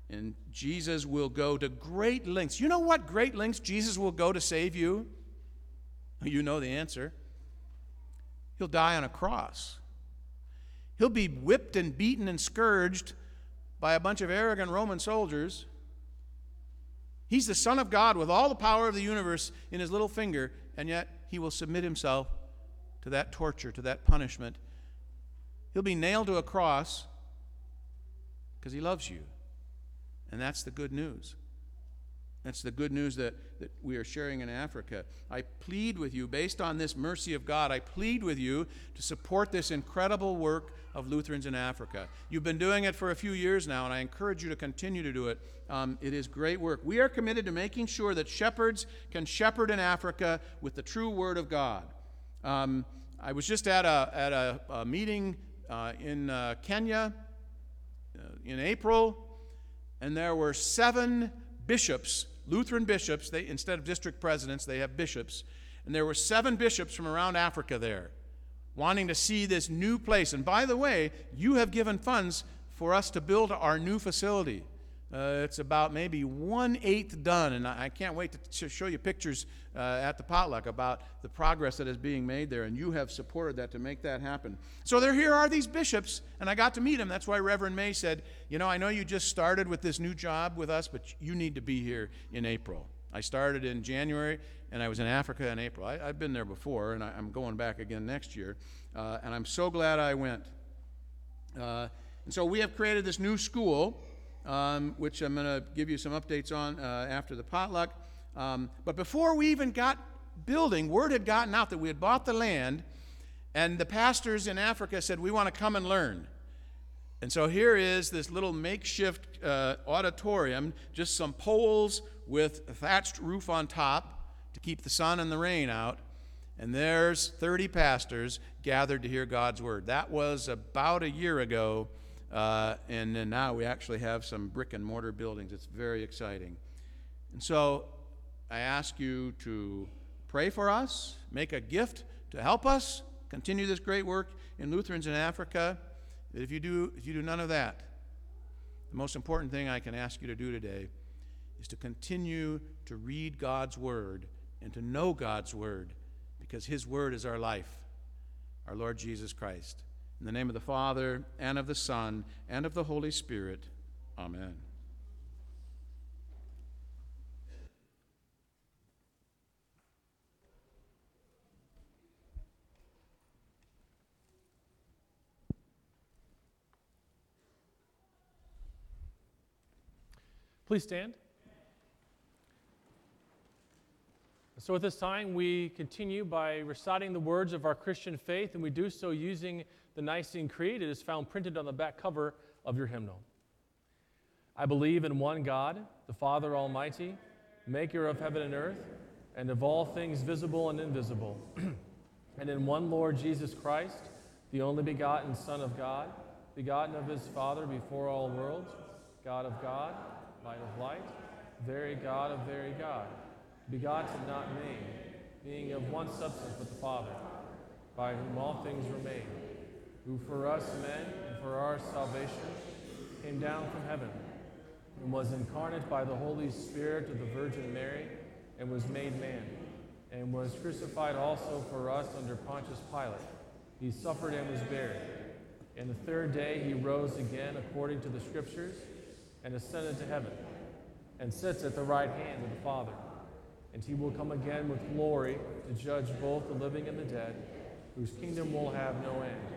And Jesus will go to great lengths. You know what great lengths Jesus will go to save you? You know the answer. He'll die on a cross. He'll be whipped and beaten and scourged by a bunch of arrogant Roman soldiers. He's the Son of God with all the power of the universe in his little finger, and yet he will submit himself to that torture, to that punishment. He'll be nailed to a cross because he loves you. And that's the good news. That's the good news that, that we are sharing in Africa. I plead with you, based on this mercy of God, I plead with you to support this incredible work of Lutherans in Africa. You've been doing it for a few years now, and I encourage you to continue to do it. Um, it is great work. We are committed to making sure that shepherds can shepherd in Africa with the true Word of God. Um, I was just at a, at a, a meeting uh, in uh, Kenya uh, in April, and there were seven bishops, Lutheran bishops, they, instead of district presidents, they have bishops. And there were seven bishops from around Africa there wanting to see this new place. And by the way, you have given funds for us to build our new facility. Uh, it's about maybe one eighth done, and I, I can't wait to show you pictures uh, at the potluck about the progress that is being made there, and you have supported that to make that happen. So there, here are these bishops, and I got to meet them. That's why Reverend May said, "You know, I know you just started with this new job with us, but you need to be here in April." I started in January, and I was in Africa in April. I, have been there before, and I, am going back again next year, uh, and I'm so glad I went. Uh, and so we have created this new school um, which I'm going to give you some updates on uh, after the potluck. Um, but before we even got building, word had gotten out that we had bought the land, and the pastors in Africa said, We want to come and learn. And so here is this little makeshift uh, auditorium, just some poles with a thatched roof on top to keep the sun and the rain out. And there's 30 pastors gathered to hear God's word. That was about a year ago uh, and then now we actually have some brick and mortar buildings. It's very exciting. And so I ask you to pray for us, make a gift to help us continue this great work in Lutherans in Africa. If you do, if you do none of that, the most important thing I can ask you to do today is to continue to read God's Word and to know God's Word because His Word is our life, our Lord Jesus Christ. In the name of the Father, and of the Son, and of the Holy Spirit. Amen. Please stand. So, at this time, we continue by reciting the words of our Christian faith, and we do so using the Nicene Creed. It is found printed on the back cover of your hymnal. I believe in one God, the Father Almighty, maker of heaven and earth, and of all things visible and invisible, [CLEARS THROAT] and in one Lord Jesus Christ, the only begotten Son of God, begotten of his Father before all worlds, God of God, light of light, very God of very God, begotten, not made, being of one substance with the Father, by whom all things were made, who for us men and for our salvation came down from heaven, and was incarnate by the Holy Spirit of the Virgin Mary, and was made man, and was crucified also for us under Pontius Pilate. He suffered and was buried. And the third day he rose again according to the Scriptures, and ascended to heaven, and sits at the right hand of the Father. And he will come again with glory to judge both the living and the dead, whose kingdom will have no end.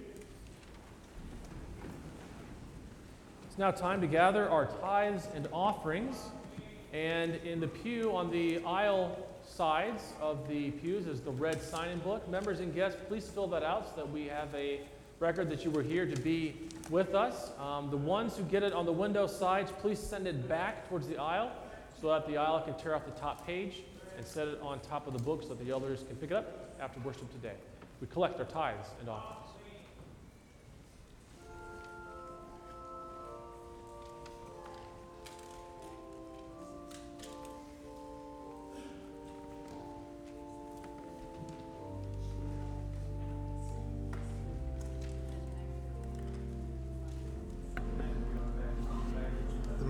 It's now time to gather our tithes and offerings. And in the pew on the aisle sides of the pews is the red sign in book. Members and guests, please fill that out so that we have a record that you were here to be with us. Um, the ones who get it on the window sides, please send it back towards the aisle so that the aisle can tear off the top page and set it on top of the book so that the elders can pick it up after worship today. We collect our tithes and offerings.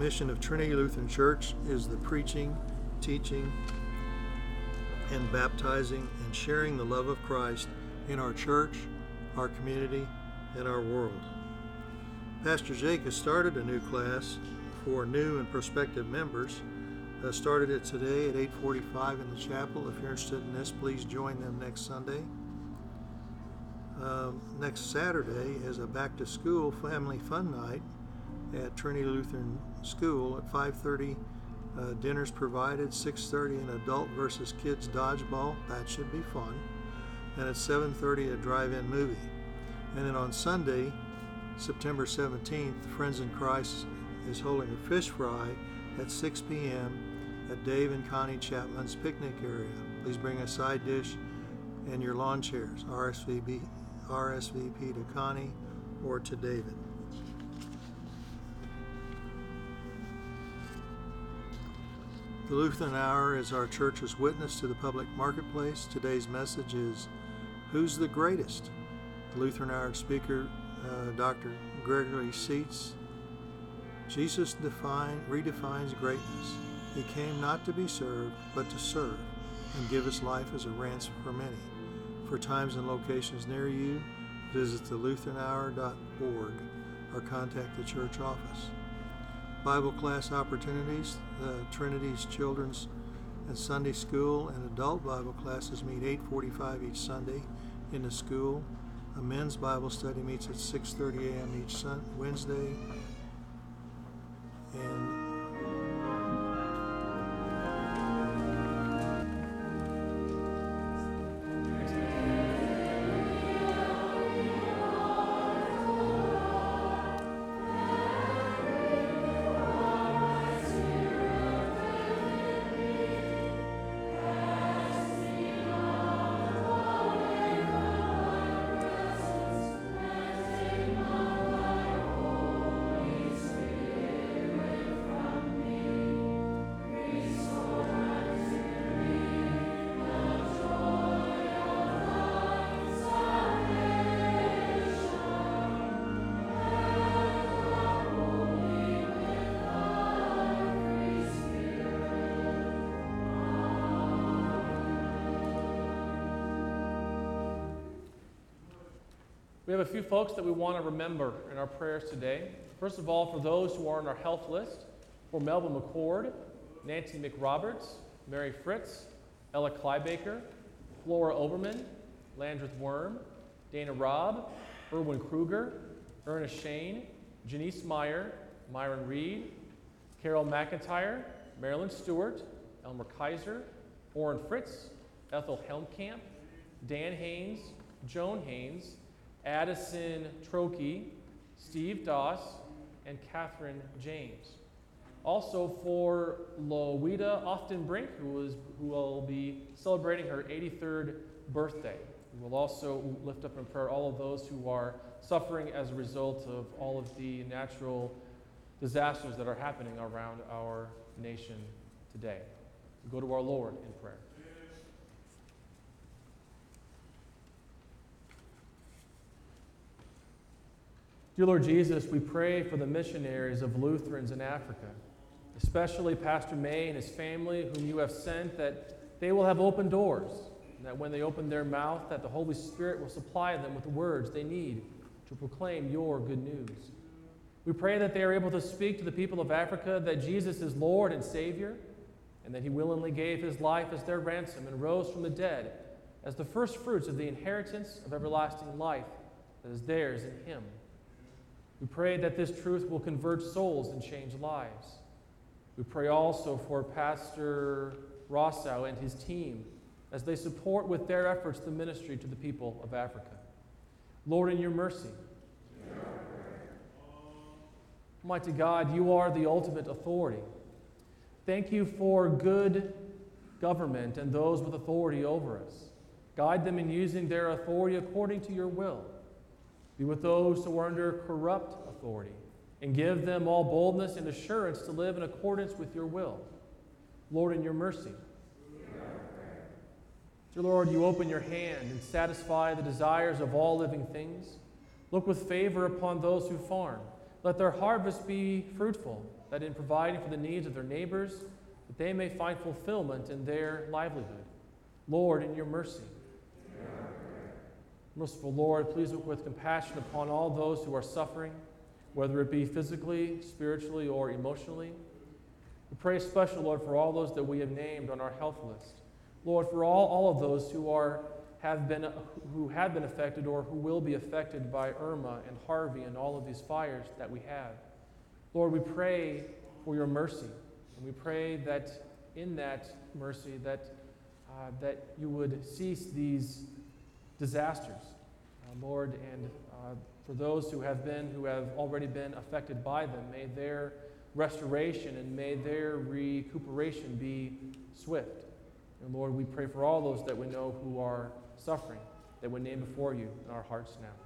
Mission of Trinity Lutheran Church is the preaching, teaching, and baptizing and sharing the love of Christ in our church, our community, and our world. Pastor Jake has started a new class for new and prospective members. Uh, started it today at 8:45 in the chapel. If you're interested in this, please join them next Sunday. Um, next Saturday is a back to school family fun night at Trinity Lutheran School at 5:30. Uh, dinners provided. 6:30 an adult versus kids dodgeball. That should be fun. And at 7:30 a drive-in movie. And then on Sunday, September 17th, Friends in Christ is holding a fish fry at 6 p.m. at Dave and Connie Chapman's picnic area. Please bring a side dish and your lawn chairs. RSVP, RSVP to Connie or to David. The Lutheran Hour is our church's witness to the public marketplace. Today's message is Who's the Greatest? The Lutheran Hour speaker, uh, Dr. Gregory Seltz. Jesus define, redefines greatness. He came not to be served, but to serve and give his life as a ransom for many. For times and locations near you, visit thelutheranour.org or contact the church office. Bible class opportunities, the Trinity's Children's and Sunday School and adult Bible classes meet 8:45 each Sunday in the school. A men's Bible study meets at 6:30 a.m. each Wednesday. And have a few folks that we want to remember in our prayers today. First of all, for those who are on our health list, for Melba McCord, Nancy McRoberts, Mary Fritz, Ella Kleibaker, Flora Oberman, Landreth Worm, Dana Robb, Erwin Kruger, Ernest Shane, Janice Meyer, Myron Reed, Carol McIntyre, Marilyn Stewart, Elmer Kaiser, Orrin Fritz, Ethel Helmkamp, Dan Haynes, Joan Haynes, Addison Trokey, Steve Doss, and Catherine James. Also for Loida Oftenbrink, who, is, who will be celebrating her 83rd birthday. We will also lift up in prayer all of those who are suffering as a result of all of the natural disasters that are happening around our nation today. We go to our Lord in prayer. Dear Lord Jesus, we pray for the missionaries of Lutherans in Africa, especially Pastor May and his family, whom you have sent, that they will have open doors, and that when they open their mouth, that the Holy Spirit will supply them with the words they need to proclaim your good news. We pray that they are able to speak to the people of Africa that Jesus is Lord and Savior, and that he willingly gave his life as their ransom and rose from the dead as the first fruits of the inheritance of everlasting life that is theirs in him. We pray that this truth will convert souls and change lives. We pray also for Pastor Rossow and his team as they support with their efforts the ministry to the people of Africa. Lord, in your mercy, Almighty God, you are the ultimate authority. Thank you for good government and those with authority over us. Guide them in using their authority according to your will. Be with those who are under corrupt authority, and give them all boldness and assurance to live in accordance with your will. Lord, in your mercy. Dear Lord, you open your hand and satisfy the desires of all living things. Look with favor upon those who farm. Let their harvest be fruitful, that in providing for the needs of their neighbors, that they may find fulfillment in their livelihood. Lord, in your mercy. Merciful Lord, please look with compassion upon all those who are suffering, whether it be physically, spiritually, or emotionally. We pray special, Lord, for all those that we have named on our health list. Lord, for all, all of those who are have been who have been affected or who will be affected by Irma and Harvey and all of these fires that we have. Lord, we pray for your mercy, and we pray that in that mercy that uh, that you would cease these disasters, uh, Lord, and uh, for those who have been, who have already been affected by them, may their restoration and may their recuperation be swift. And Lord, we pray for all those that we know who are suffering, that we name before you in our hearts now.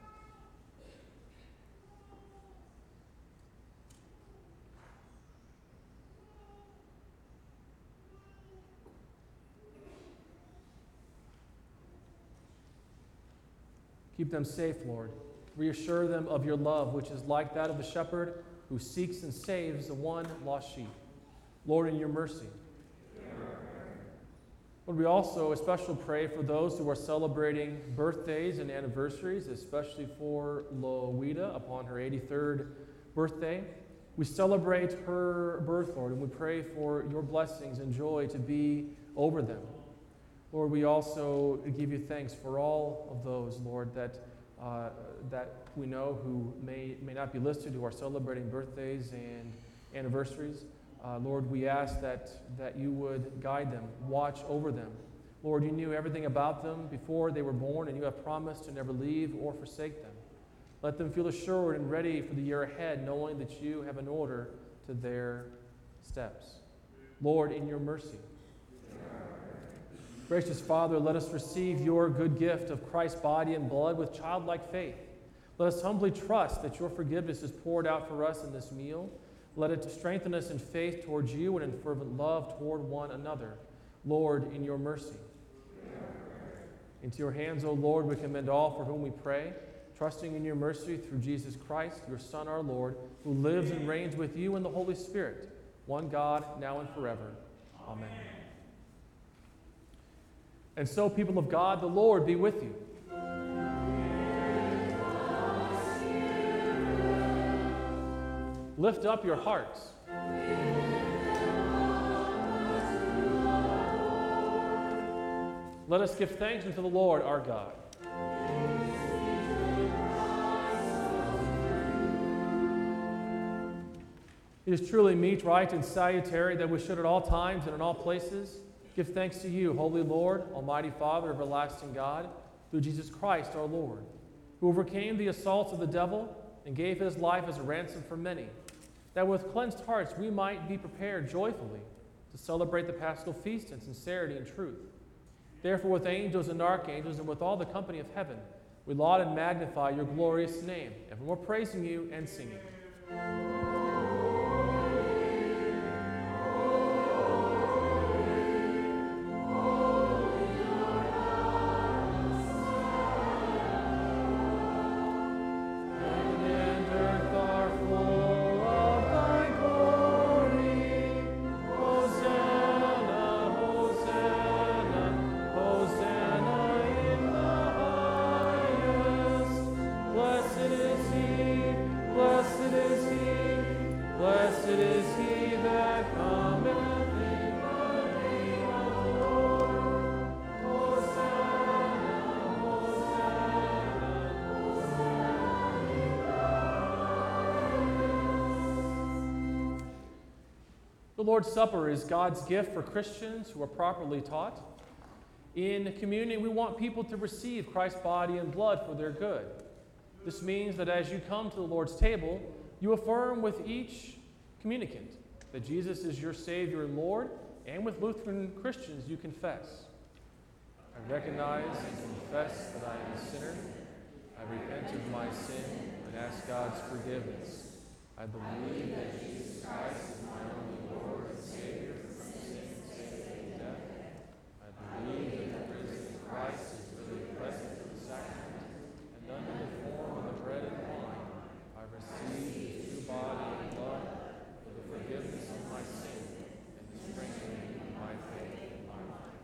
Keep them safe, Lord. Reassure them of your love, which is like that of the shepherd who seeks and saves the one lost sheep. Lord, in your mercy. Lord, we also especially pray for those who are celebrating birthdays and anniversaries, especially for Loida upon her 83rd birthday. We celebrate her birth, Lord, and we pray for your blessings and joy to be over them. Lord, we also give you thanks for all of those, Lord, that, uh, that we know who may, may not be listed, who are celebrating birthdays and anniversaries. Uh, Lord, we ask that, that you would guide them, watch over them. Lord, you knew everything about them before they were born, and you have promised to never leave or forsake them. Let them feel assured and ready for the year ahead, knowing that you have an order to their steps. Lord, in your mercy. Gracious Father, let us receive your good gift of Christ's body and blood with childlike faith. Let us humbly trust that your forgiveness is poured out for us in this meal. Let it strengthen us in faith towards you and in fervent love toward one another. Lord, in your mercy. Into your hands, O Lord, we commend all for whom we pray, trusting in your mercy through Jesus Christ, your Son, our Lord, who lives and reigns with you in the Holy Spirit, one God, now and forever. Amen. And so, people of God, the Lord be with you. Lift up your hearts. Let us give thanks unto the Lord our God. It is truly meet, right, and salutary that we should at all times and in all places give thanks to you, Holy Lord, Almighty Father, everlasting God, through Jesus Christ our Lord, who overcame the assaults of the devil and gave his life as a ransom for many, that with cleansed hearts we might be prepared joyfully to celebrate the Paschal feast in sincerity and truth. Therefore, with angels and archangels and with all the company of heaven, we laud and magnify your glorious name, evermore praising you and singing. Lord's Supper is God's gift for Christians who are properly taught. In communion, we want people to receive Christ's body and blood for their good. This means that as you come to the Lord's table, you affirm with each communicant that Jesus is your Savior and Lord, and with Lutheran Christians, you confess. I recognize and confess that I am a sinner. I repent of my sin and ask God's forgiveness. I believe that Jesus Christ is my only Lord and Savior from sin, and death. I believe that the risen Christ is really present in the sacrament, and under the form of the bread and wine, I receive his true body and blood for the forgiveness of my sin and the strengthening of my faith and my life.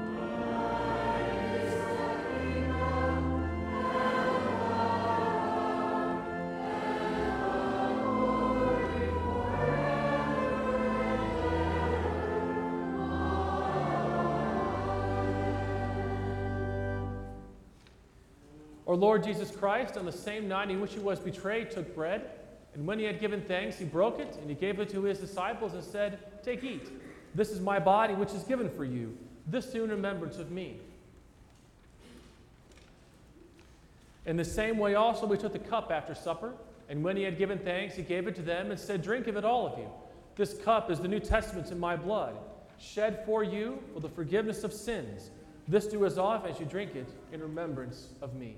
Our Lord Jesus Christ, on the same night in which he was betrayed, took bread, and when he had given thanks, he broke it, and he gave it to his disciples and said, Take, eat. This is my body, which is given for you. This do in remembrance of me. In the same way, also, we took the cup after supper, and when he had given thanks, he gave it to them and said, Drink of it, all of you. This cup is the New Testament in my blood, shed for you for the forgiveness of sins. This do as often as you drink it in remembrance of me.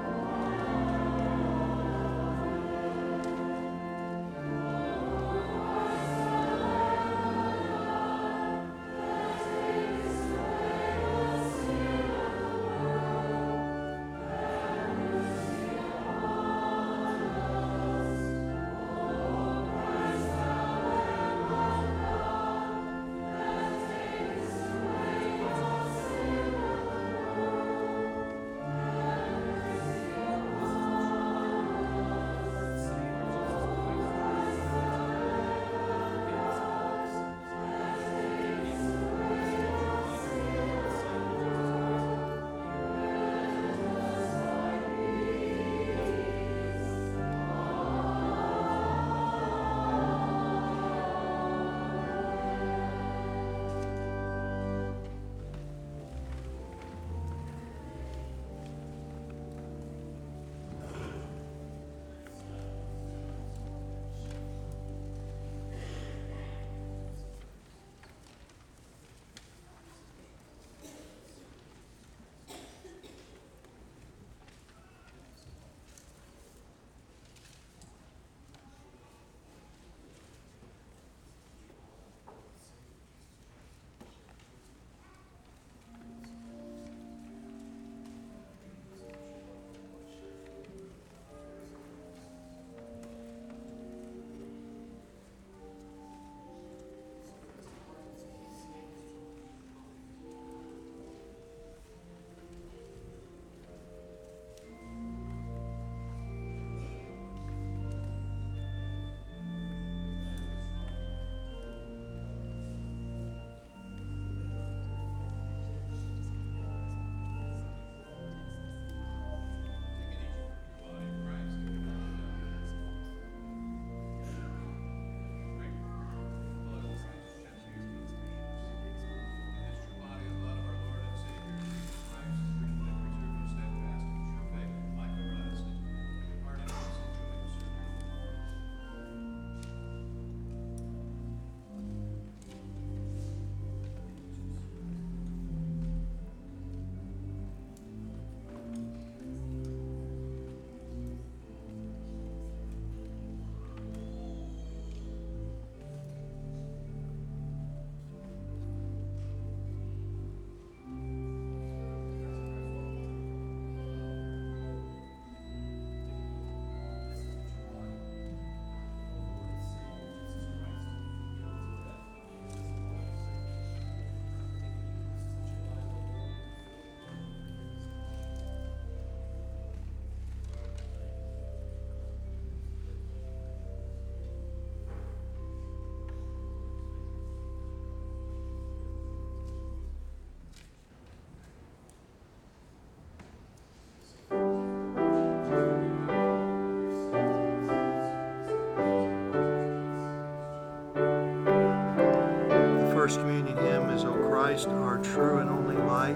True and Only Light,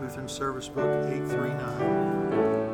Lutheran Service Book 839.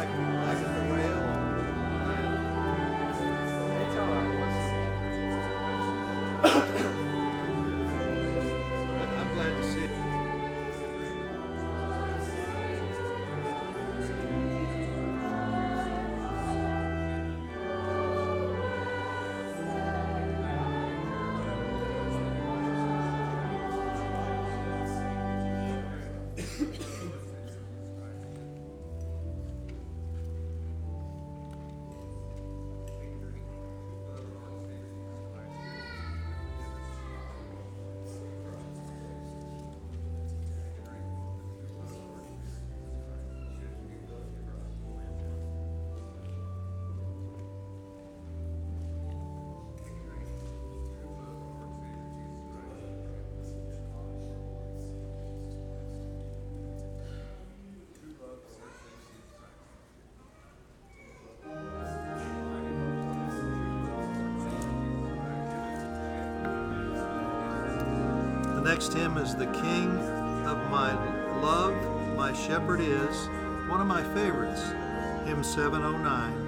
Like, next hymn is The King of My Love, My Shepherd Is, one of my favorites, hymn 709.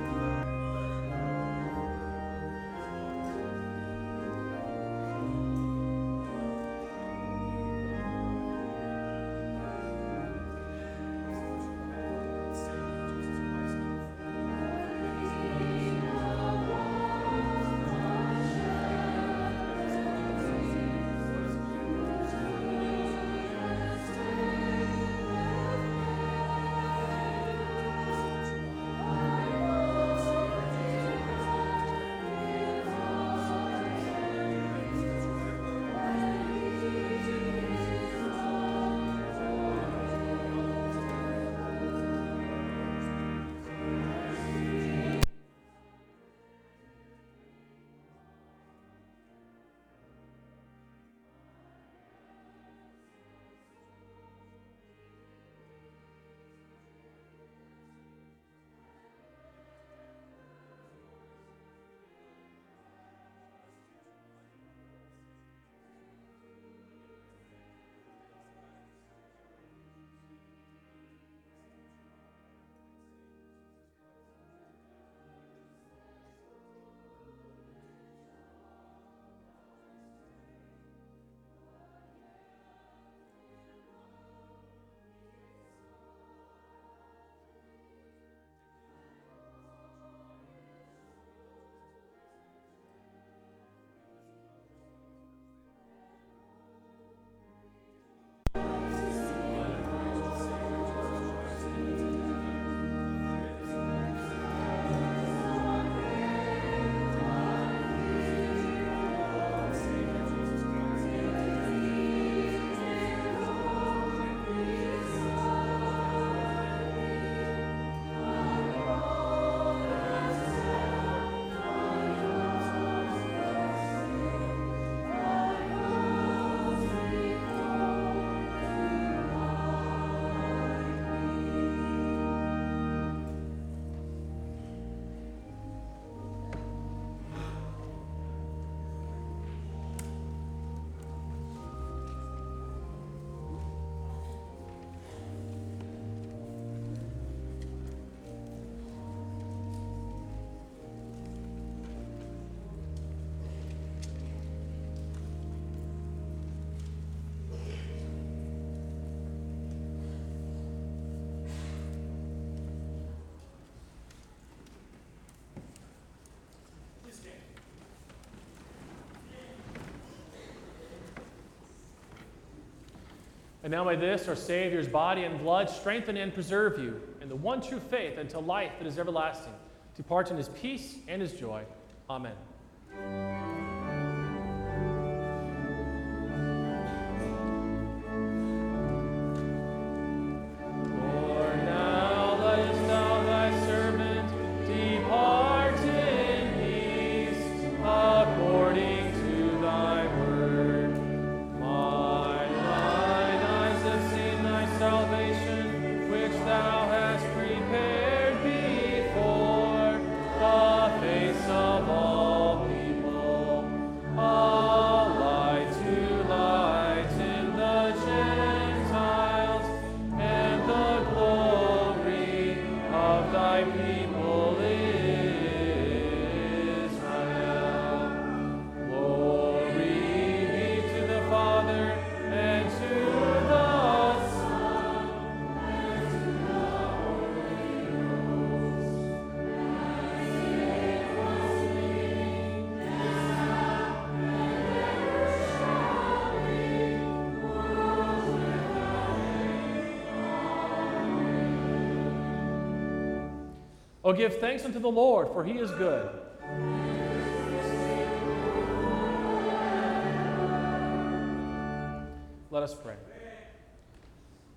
And now may this, our Savior's body and blood, strengthen and preserve you in the one true faith until life that is everlasting. Depart in his peace and his joy. Amen. Oh, give thanks unto the Lord, for he is good. Let us pray.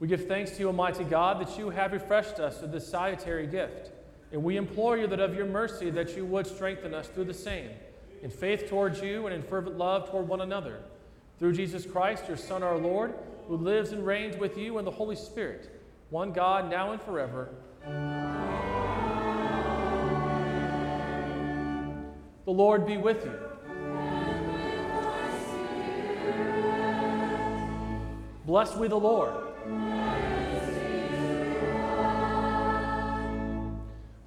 We give thanks to you, Almighty God, that you have refreshed us with this salutary gift. And we implore you that of your mercy that you would strengthen us through the same, in faith towards you and in fervent love toward one another. Through Jesus Christ, your Son, our Lord, who lives and reigns with you in the Holy Spirit, one God, now and forever. The Lord be with you. Blessed be the Lord.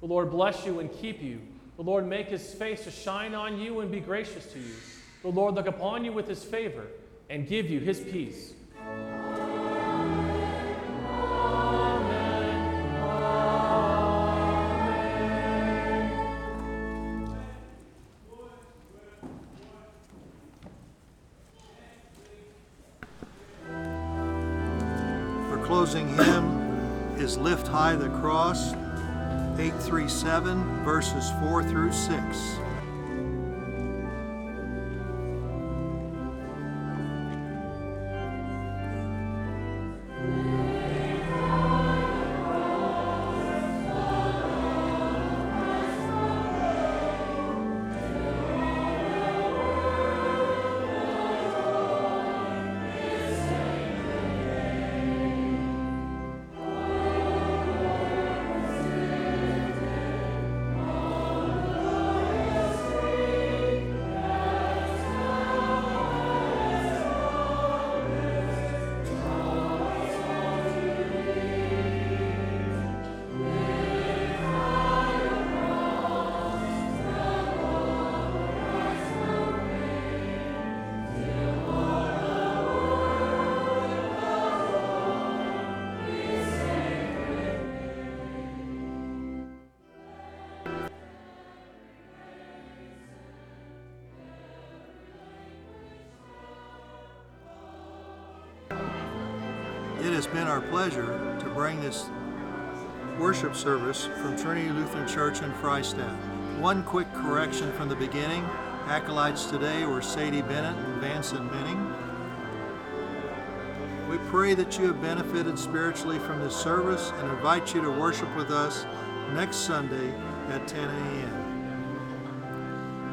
The Lord bless you and keep you. The Lord make his face to shine on you and be gracious to you. The Lord look upon you with his favor and give you his peace. High the Cross, 837, verses 4 through 6. Has been our pleasure to bring this worship service from Trinity Lutheran Church in Freistatt. One quick correction from the beginning. Acolytes today were Sadie Bennett and Vanson Minning. We pray that you have benefited spiritually from this service and invite you to worship with us next Sunday at 10 a.m.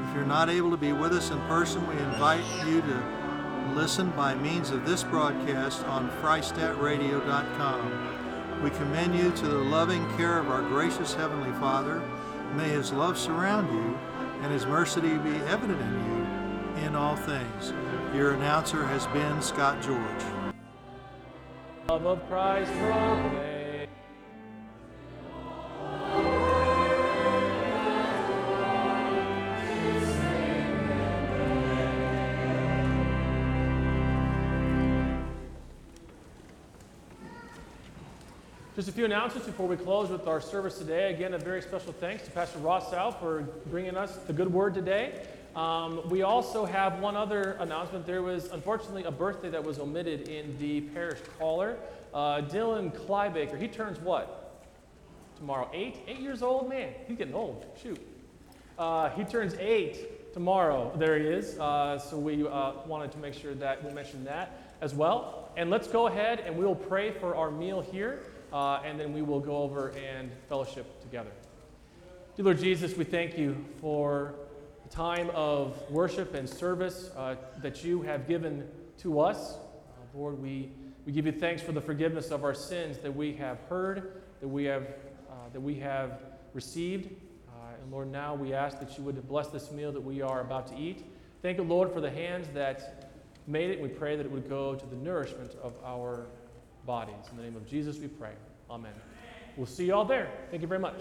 If you're not able to be with us in person, we invite you to listen by means of this broadcast on FreistattRadio.com. We commend you to the loving care of our gracious Heavenly Father. May His love surround you and His mercy be evident in you in all things. Your announcer has been Scott George. Love of Christ. Just a few announcements before we close with our service today. Again, a very special thanks to Pastor Rossow for bringing us the good word today. Um, we also have one other announcement. There was unfortunately a birthday that was omitted in the parish caller. Uh, Dylan Clybaker, he turns what? Tomorrow. Eight? Eight years old? Man, he's getting old. Shoot. Uh, he turns eight tomorrow. There he is. Uh, so we uh, wanted to make sure that we mentioned that as well. And let's go ahead and we'll pray for our meal here, uh, and then we will go over and fellowship together. Dear Lord Jesus, we thank you for the time of worship and service uh, that you have given to us. Uh, Lord, we, we give you thanks for the forgiveness of our sins that we have heard, that we have, uh, that we have received. Uh, and Lord, now we ask that you would bless this meal that we are about to eat. Thank you, Lord, for the hands that made it. We pray that it would go to the nourishment of our bodies. In the name of Jesus, we pray. Amen. We'll see you all there. Thank you very much.